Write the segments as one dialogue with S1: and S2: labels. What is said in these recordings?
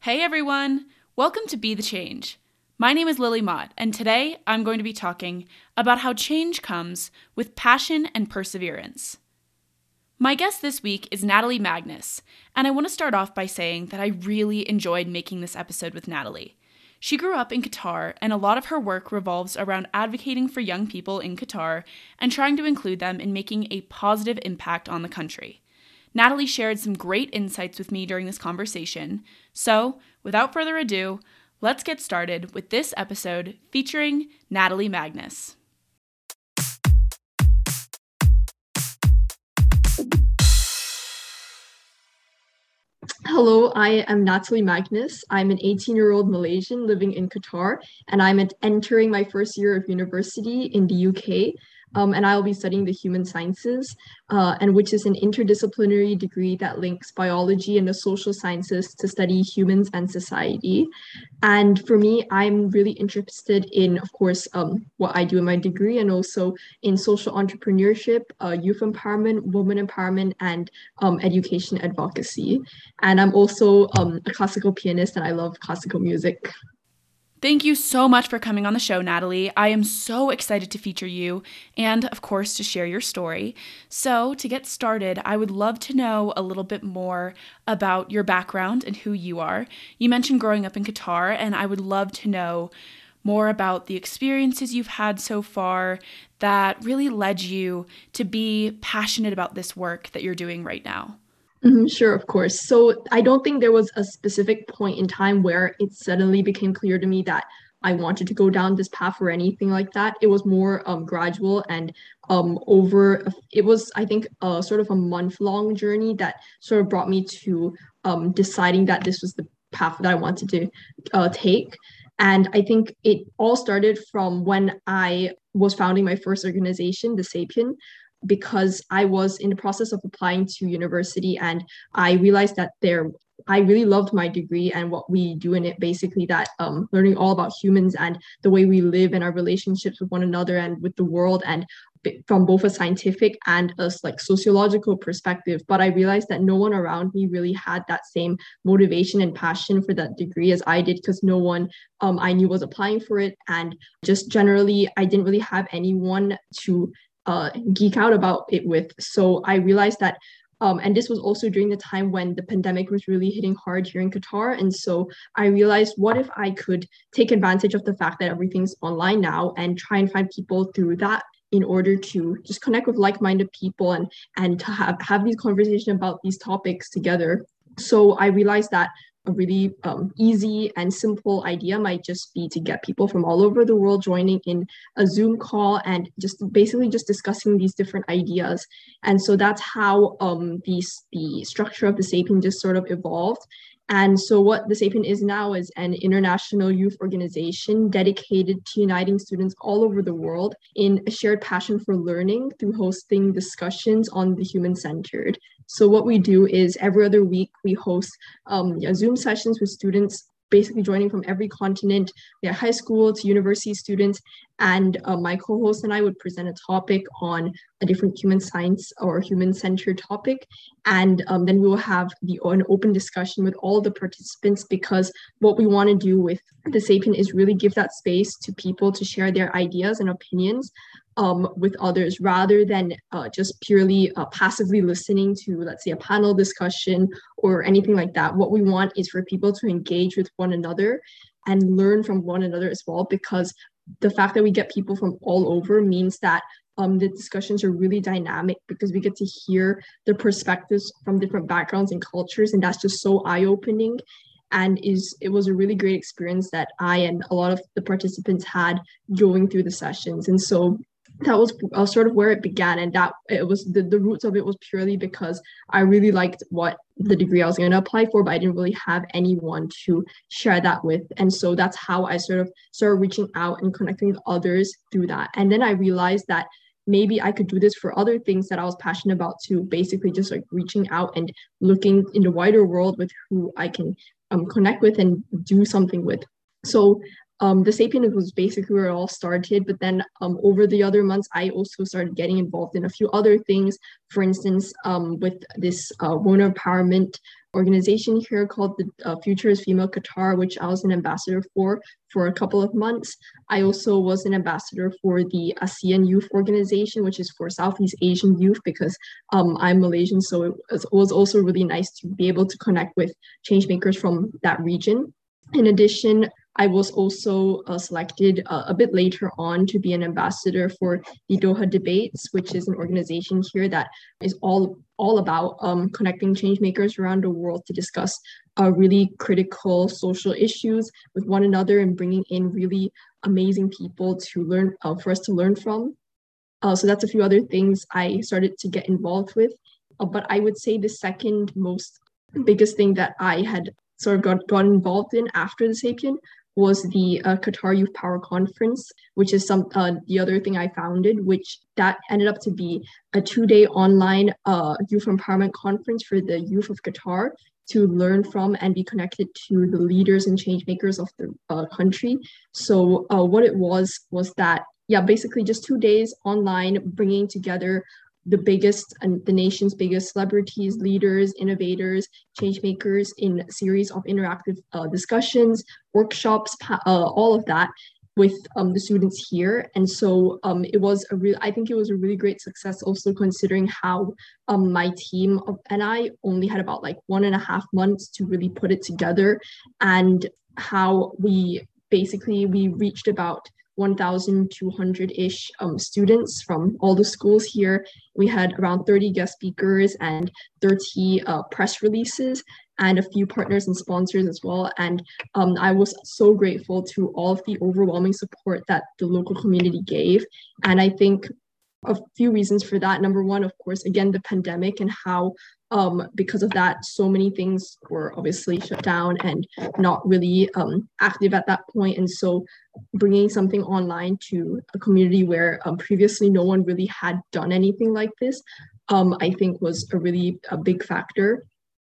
S1: Hey everyone! Welcome to Be the Change. My name is Lily Mott, and today I'm going to be talking about how change comes with passion and perseverance. My guest this week is Natalie Magnus, and I want to start off by saying that I really enjoyed making this episode with Natalie. She grew up in Qatar, and a lot of her work revolves around advocating for young people in Qatar and trying to include them in making a positive impact on the country. Natalie shared some great insights with me during this conversation. So, without further ado, let's get started with this episode featuring Natalie Magnus.
S2: Hello, I am Natalie Magnus. I'm an 18 year old Malaysian living in Qatar, and I'm entering my first year of university in the UK um, and I'll be studying the human sciences, uh, and which is an interdisciplinary degree that links biology and the social sciences to study humans and society. And for me, I'm really interested in, of course, um, what I do in my degree, and also in social entrepreneurship, uh, youth empowerment, women empowerment, and um, education advocacy. And I'm also um, a classical pianist, and I love classical music.
S1: Thank you so much for coming on the show, Natalie. I am so excited to feature you and, of course, to share your story. So, to get started, I would love to know a little bit more about your background and who you are. You mentioned growing up in Qatar, and I would love to know more about the experiences you've had so far that really led you to be passionate about this work that you're doing right now.
S2: Mm-hmm, sure, of course. So I don't think there was a specific point in time where it suddenly became clear to me that I wanted to go down this path or anything like that. It was more um, gradual and um, over, it was, I think, a sort of a month long journey that sort of brought me to um, deciding that this was the path that I wanted to uh, take. And I think it all started from when I was founding my first organization, the Sapien, because I was in the process of applying to university and I realized that there I really loved my degree and what we do in it basically that um, learning all about humans and the way we live and our relationships with one another and with the world and from both a scientific and a like sociological perspective. But i realized that no one around me really had that same motivation and passion for that degree as i did because no one um, i knew was applying for it. And just generally i didn't really have anyone to uh, geek out about it with. So I realized that, um, and this was also during the time when the pandemic was really hitting hard here in Qatar. And so I realized, what if I could take advantage of the fact that everything's online now and try and find people through that in order to just connect with like-minded people and and to have have these conversations about these topics together so i realized that a really um, easy and simple idea might just be to get people from all over the world joining in a Zoom call and just basically just discussing these different ideas. And so that's how um, these, the structure of the Sapien just sort of evolved. And so, what the Sapien is now is an international youth organization dedicated to uniting students all over the world in a shared passion for learning through hosting discussions on the human centered. So, what we do is every other week we host um, yeah, Zoom sessions with students basically joining from every continent, yeah, high school to university students. And uh, my co-host and I would present a topic on a different human science or human-centered topic. And um, then we will have the an open discussion with all the participants because what we want to do with the Sapien is really give that space to people to share their ideas and opinions um, with others rather than uh, just purely uh, passively listening to, let's say, a panel discussion or anything like that. What we want is for people to engage with one another and learn from one another as well, because the fact that we get people from all over means that um, the discussions are really dynamic because we get to hear the perspectives from different backgrounds and cultures, and that's just so eye-opening and is it was a really great experience that I and a lot of the participants had going through the sessions. And so that was uh, sort of where it began and that it was the, the roots of it was purely because i really liked what the degree i was going to apply for but i didn't really have anyone to share that with. And so that's how i sort of started reaching out and connecting with others through that. And then i realized that maybe i could do this for other things that i was passionate about too basically just like reaching out and looking in the wider world with who i can um, connect with and do something with. So um, the Sapien was basically where it all started. But then um, over the other months, I also started getting involved in a few other things. For instance, um, with this uh, women empowerment organization here called the uh, Futures Female Qatar, which I was an ambassador for for a couple of months. I also was an ambassador for the ASEAN Youth Organization, which is for Southeast Asian youth, because um, I'm Malaysian, so it was, it was also really nice to be able to connect with changemakers from that region. In addition, I was also uh, selected uh, a bit later on to be an ambassador for the Doha Debates, which is an organization here that is all all about um, connecting changemakers around the world to discuss uh, really critical social issues with one another and bringing in really amazing people to learn uh, for us to learn from. Uh, so that's a few other things I started to get involved with. Uh, but I would say the second most biggest thing that I had sort of got, got involved in after the Sapien was the uh, Qatar Youth Power Conference, which is some uh, the other thing I founded, which that ended up to be a two-day online uh, youth empowerment conference for the youth of Qatar to learn from and be connected to the leaders and change makers of the uh, country. So uh, what it was was that yeah, basically just two days online, bringing together the biggest and the nation's biggest celebrities, leaders, innovators, change makers in a series of interactive uh, discussions, workshops, uh, all of that with um, the students here. And so um, it was a real, I think it was a really great success also considering how um, my team and I only had about like one and a half months to really put it together and how we basically, we reached about 1,200-ish um, students from all the schools here. We had around 30 guest speakers and 30 uh, press releases and a few partners and sponsors as well. And um, I was so grateful to all of the overwhelming support that the local community gave. And I think a few reasons for that. Number one, of course, again, the pandemic and how um, because of that, so many things were obviously shut down and not really um, active at that point. And so bringing something online to a community where um, previously no one really had done anything like this, um, I think was a really a big factor.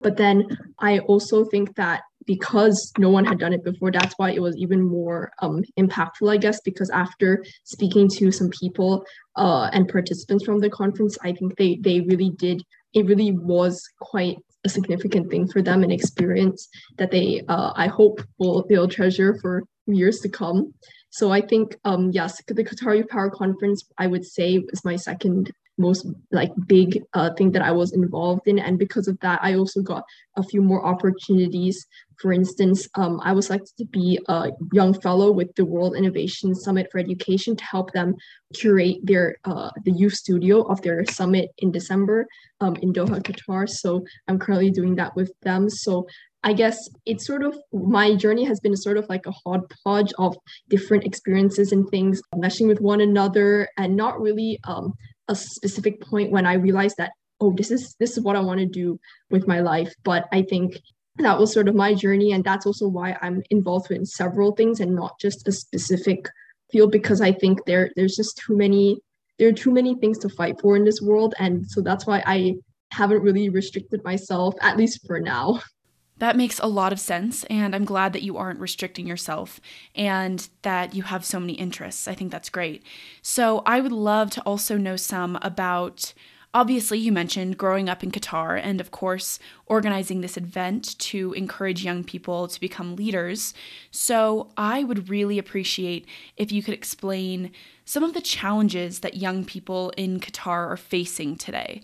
S2: But then I also think that because no one had done it before, that's why it was even more um, impactful, I guess, because after speaking to some people uh, and participants from the conference, I think they they really did it really was quite a significant thing for them, an experience that they, uh, I hope, will they'll treasure for years to come. So I think, um, yes, the Qatar Youth Power Conference, I would say, was my second most like big uh, thing that I was involved in, and because of that, I also got a few more opportunities for instance, um, I was selected to be a young fellow with the World Innovation Summit for Education to help them curate their uh, the youth studio of their summit in December um, in Doha, Qatar. So I'm currently doing that with them. So I guess it's sort of my journey has been sort of like a hodgepodge of different experiences and things meshing with one another and not really um, a specific point when I realized that oh this is this is what I want to do with my life. But I think that was sort of my journey and that's also why i'm involved in several things and not just a specific field because i think there there's just too many there are too many things to fight for in this world and so that's why i haven't really restricted myself at least for now
S1: that makes a lot of sense, and I'm glad that you aren't restricting yourself and that you have so many interests. I think that's great. So, I would love to also know some about Obviously, you mentioned growing up in Qatar and, of course, organizing this event to encourage young people to become leaders. So, I would really appreciate if you could explain some of the challenges that young people in Qatar are facing today.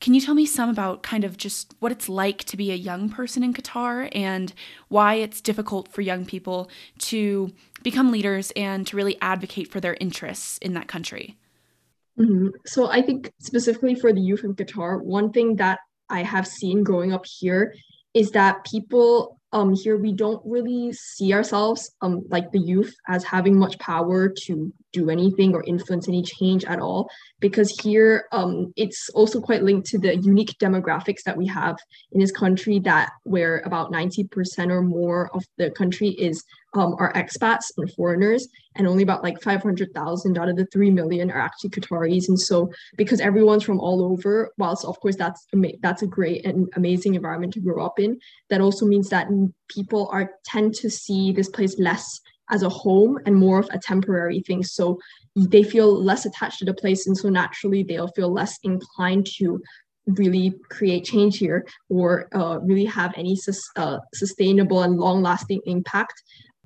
S1: Can you tell me some about kind of just what it's like to be a young person in Qatar and why it's difficult for young people to become leaders and to really advocate for their interests in that country?
S2: Mm-hmm. So I think specifically for the youth in Qatar, one thing that I have seen growing up here is that people um here we don't really see ourselves um like the youth as having much power to do anything or influence any change at all because here um, it's also quite linked to the unique demographics that we have in this country that where about 90% or more of the country is um, are expats and foreigners and only about like 500,000 out of the 3 million are actually Qataris. And so because everyone's from all over whilst of course that's that's a great and amazing environment to grow up in that also means that people are tend to see this place less as a home and more of a temporary thing. So they feel less attached to the place. And so naturally, they'll feel less inclined to really create change here or uh, really have any sus- uh, sustainable and long lasting impact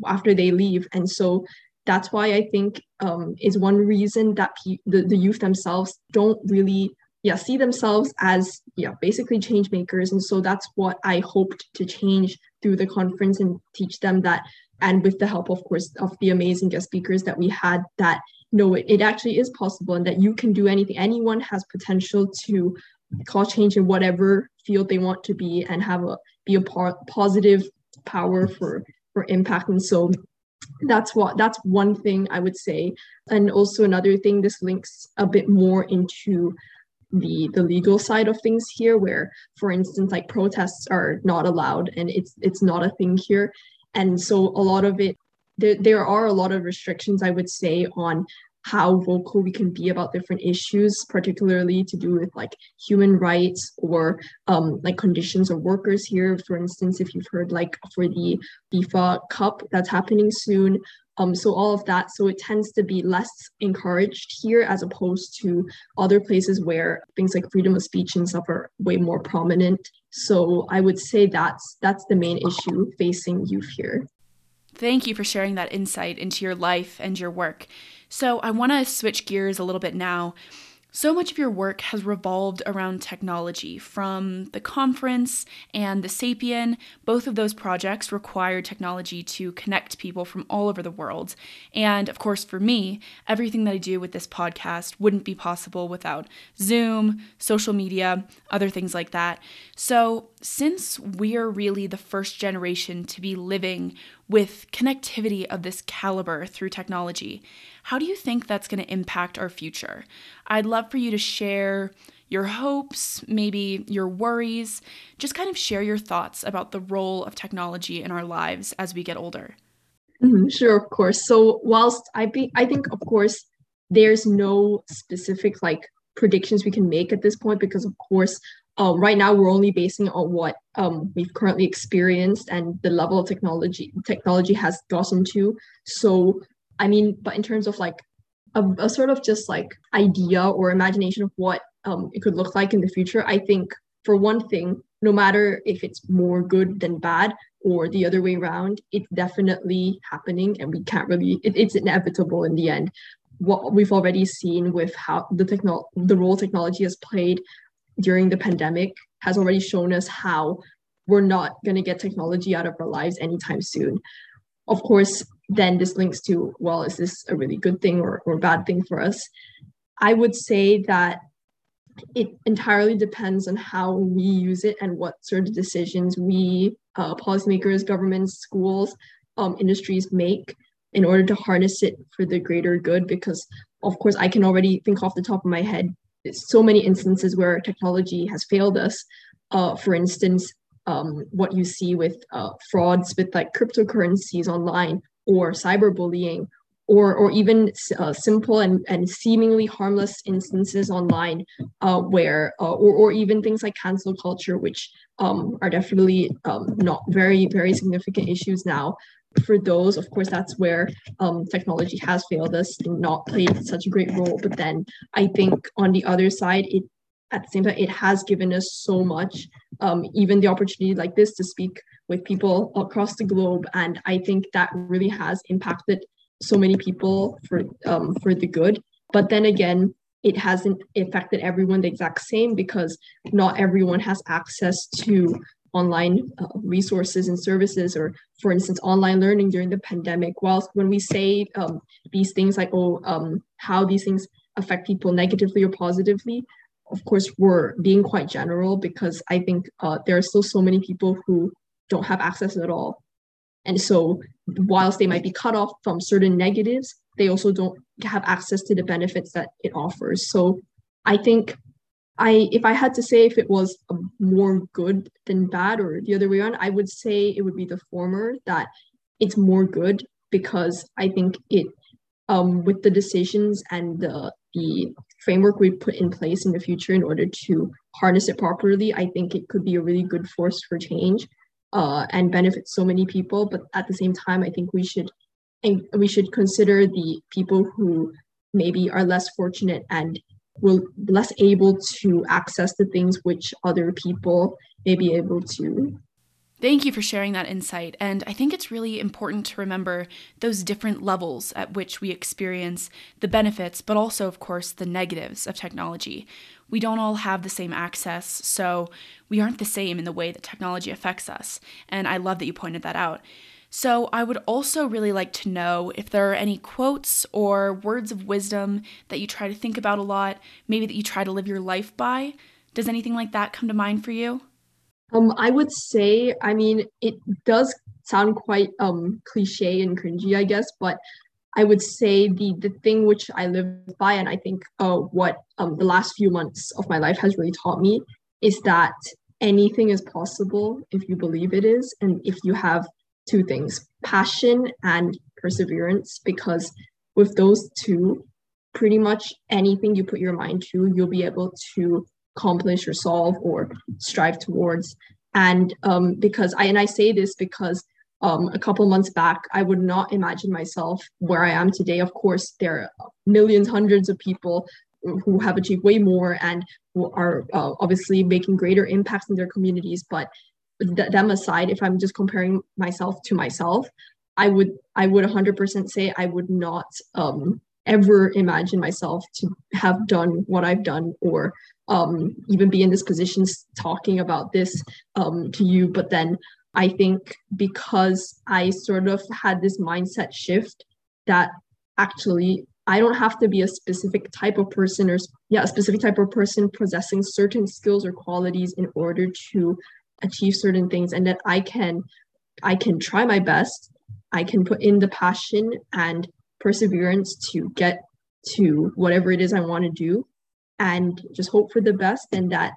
S2: after they leave. And so that's why I think um, is one reason that pe- the, the youth themselves don't really yeah see themselves as yeah basically change makers and so that's what i hoped to change through the conference and teach them that and with the help of course of the amazing guest speakers that we had that no it, it actually is possible and that you can do anything. Anyone has potential to cause change in whatever field they want to be and have a be a po- positive power for for impact. And so that's what that's one thing i would say. And also another thing this links a bit more into the the legal side of things here where for instance like protests are not allowed and it's it's not a thing here and so a lot of it there, there are a lot of restrictions i would say on how vocal we can be about different issues particularly to do with like human rights or um, like conditions of workers here. For instance if you've heard like for the fifa cup that's happening soon um, so all of that so it tends to be less encouraged here as opposed to other places where things like freedom of speech and stuff are way more prominent. So i would say that's that's the main issue facing youth here.
S1: Thank you for sharing that insight into your life and your work. So i want to switch gears a little bit now so much of your work has revolved around technology, from the conference and the Sapien. Both of those projects require technology to connect people from all over the world. And of course, for me, everything that I do with this podcast wouldn't be possible without Zoom, social media, other things like that. So, since we're really the first generation to be living with connectivity of this caliber through technology, how do you think that's going to impact our future? I'd love for you to share your hopes, maybe your worries, just kind of share your thoughts about the role of technology in our lives as we get older.
S2: Mm-hmm, sure, of course. So, whilst I be, I think, of course, there's no specific like predictions we can make at this point because, of course, uh, right now we're only basing on what um, we've currently experienced and the level of technology technology has gotten to. So I mean, but in terms of like a, a sort of just like idea or imagination of what um, it could look like in the future, I think for one thing, no matter if it's more good than bad or the other way around, it's definitely happening and we can't really, it, it's inevitable in the end. What we've already seen with how the techno- the role technology has played during the pandemic has already shown us how we're not going to get technology out of our lives anytime soon. Of course, then this links to well is this a really good thing or, or bad thing for us i would say that it entirely depends on how we use it and what sort of decisions we uh, policymakers governments schools um, industries make in order to harness it for the greater good because of course i can already think off the top of my head so many instances where technology has failed us. Uh, for instance um, what you see with uh, frauds with like cryptocurrencies online or cyberbullying or or even uh, simple and, and seemingly harmless instances online uh, where uh, or, or even things like cancel culture which um, are definitely um, not very very significant issues now for those of course that's where um, technology has failed us and not played such a great role. But then i think on the other side it at the same time it has given us so much um, even the opportunity like this to speak with people across the globe. And i think that really has impacted so many people for um, for the good. But then again it hasn't affected everyone the exact same because not everyone has access to online uh, resources and services or for instance online learning during the pandemic whilst when we say um, these things like oh um, how these things affect people negatively or positively of course we're being quite general because i think uh, there are still so many people who don't have access at all. And so, whilst they might be cut off from certain negatives, they also don't have access to the benefits that it offers. So I think I if I had to say if it was more good than bad or the other way around, I would say it would be the former that it's more good because I think it um, with the decisions and the the framework we put in place in the future in order to harness it properly, I think it could be a really good force for change uh, and benefit so many people. But at the same time, I think we should and we should consider the people who maybe are less fortunate and will less able to access the things which other people may be able to.
S1: Thank you for sharing that insight. And I think it's really important to remember those different levels at which we experience the benefits, but also, of course, the negatives of technology. We don't all have the same access, so we aren't the same in the way that technology affects us. And I love that you pointed that out. So, I would also really like to know if there are any quotes or words of wisdom that you try to think about a lot, maybe that you try to live your life by. Does anything like that come to mind for you?
S2: Um, I would say, I mean, it does sound quite um cliche and cringy, I guess, but I would say the the thing which I live by, and I think uh, what um the last few months of my life has really taught me is that anything is possible if you believe it is, and if you have two things passion and perseverance because with those two pretty much anything you put your mind to you'll be able to accomplish or solve or strive towards. And um, because i and i say this because um, a couple months back i would not imagine myself where i am today. Of course there are millions hundreds of people who have achieved way more and who are uh, obviously making greater impacts in their communities but th- them aside, if I'm just comparing myself to myself, I would I would 100% say I would not um, ever imagine myself to have done what I've done or um, even be in this position talking about this um, to you. But then I think because I sort of had this mindset shift that actually I don't have to be a specific type of person or yeah, a specific type of person possessing certain skills or qualities in order to achieve certain things and that I can I can try my best. I can put in the passion and perseverance to get to whatever it is I want to do and just hope for the best and that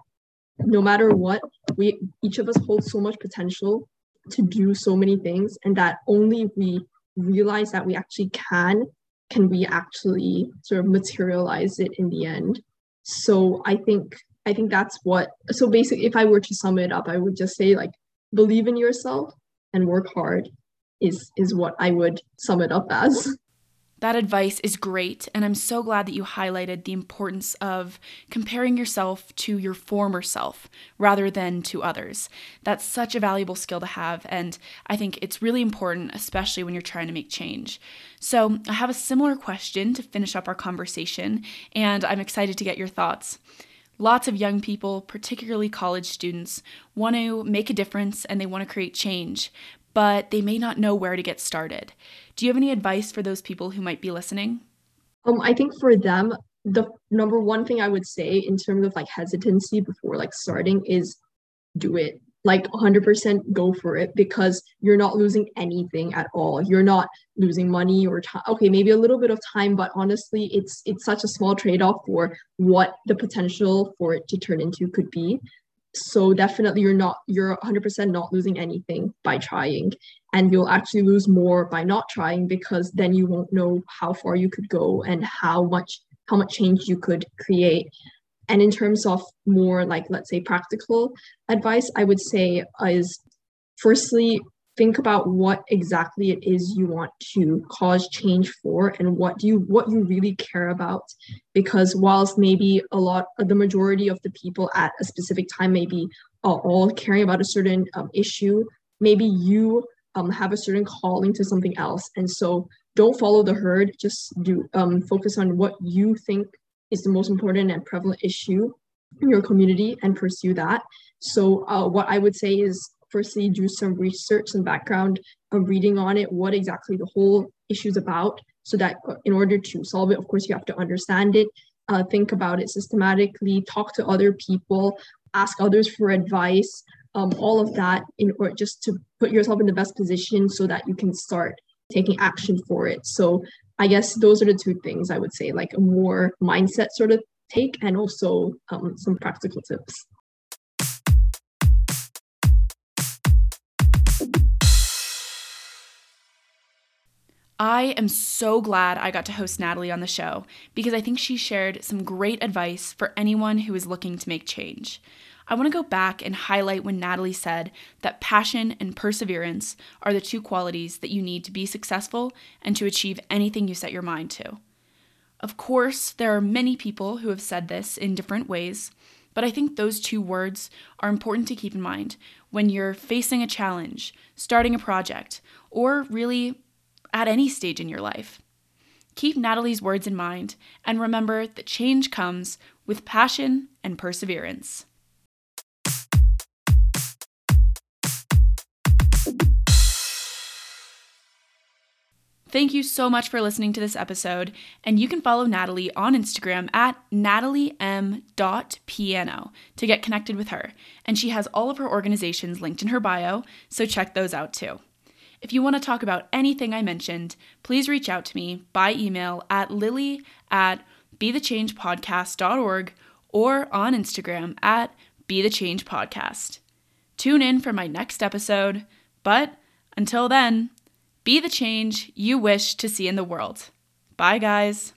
S2: no matter what we each of us hold so much potential to do so many things and that only we realize that we actually can can we actually sort of materialize it in the end so i think I think that's what so basically if I were to sum it up, I would just say like believe in yourself and work hard is is what I would sum it up as.
S1: That advice is great, and I'm so glad that you highlighted the importance of comparing yourself to your former self rather than to others. That's such a valuable skill to have, and I think it's really important, especially when you're trying to make change. So, I have a similar question to finish up our conversation, and I'm excited to get your thoughts. Lots of young people, particularly college students, want to make a difference and they want to create change, but they may not know where to get started. Do you have any advice for those people who might be listening?
S2: Um, I think for them, the number one thing I would say in terms of like hesitancy before like starting is do it like 100% go for it because you're not losing anything at all. You're not losing money or time okay maybe a little bit of time but honestly it's it's such a small trade-off for what the potential for it to turn into could be. So definitely you're not you're 100% not losing anything by trying and you'll actually lose more by not trying because then you won't know how far you could go and how much how much change you could create and in terms of more like, let's say, practical advice, I would say is firstly, think about what exactly it is you want to cause change for and what do you what you really care about. Because whilst maybe a lot the majority of the people at a specific time maybe are all caring about a certain um, issue maybe you um, have a certain calling to something else. And so don't follow the herd. Just do um, focus on what you think is the most important and prevalent issue in your community and pursue that. So, uh, what I would say is firstly, do some research and background of reading on it, what exactly the whole issue is about, so that uh, in order to solve it, of course, you have to understand it, uh, think about it systematically, talk to other people, ask others for advice, um, all of that, in order just to put yourself in the best position so that you can start taking action for it. So I guess those are the two things I would say, like a more mindset sort of take and also um, some practical tips.
S1: I am so glad I got to host Natalie on the show because I think she shared some great advice for anyone who is looking to make change. I want to go back and highlight when Natalie said that passion and perseverance are the two qualities that you need to be successful and to achieve anything you set your mind to. Of course, there are many people who have said this in different ways, but I think those two words are important to keep in mind when you're facing a challenge, starting a project, or really at any stage in your life. Keep Natalie's words in mind and remember that change comes with passion and perseverance. Thank you so much for listening to this episode, and you can follow Natalie on Instagram at nataliem.piano to get connected with her. And she has all of her organizations linked in her bio, so check those out too. If you want to talk about anything I mentioned, please reach out to me by email at lily at bethechangepodcast.org or on Instagram at bethechangepodcast. Tune in for my next episode, but until then, be the change you wish to see in the world. Bye, guys.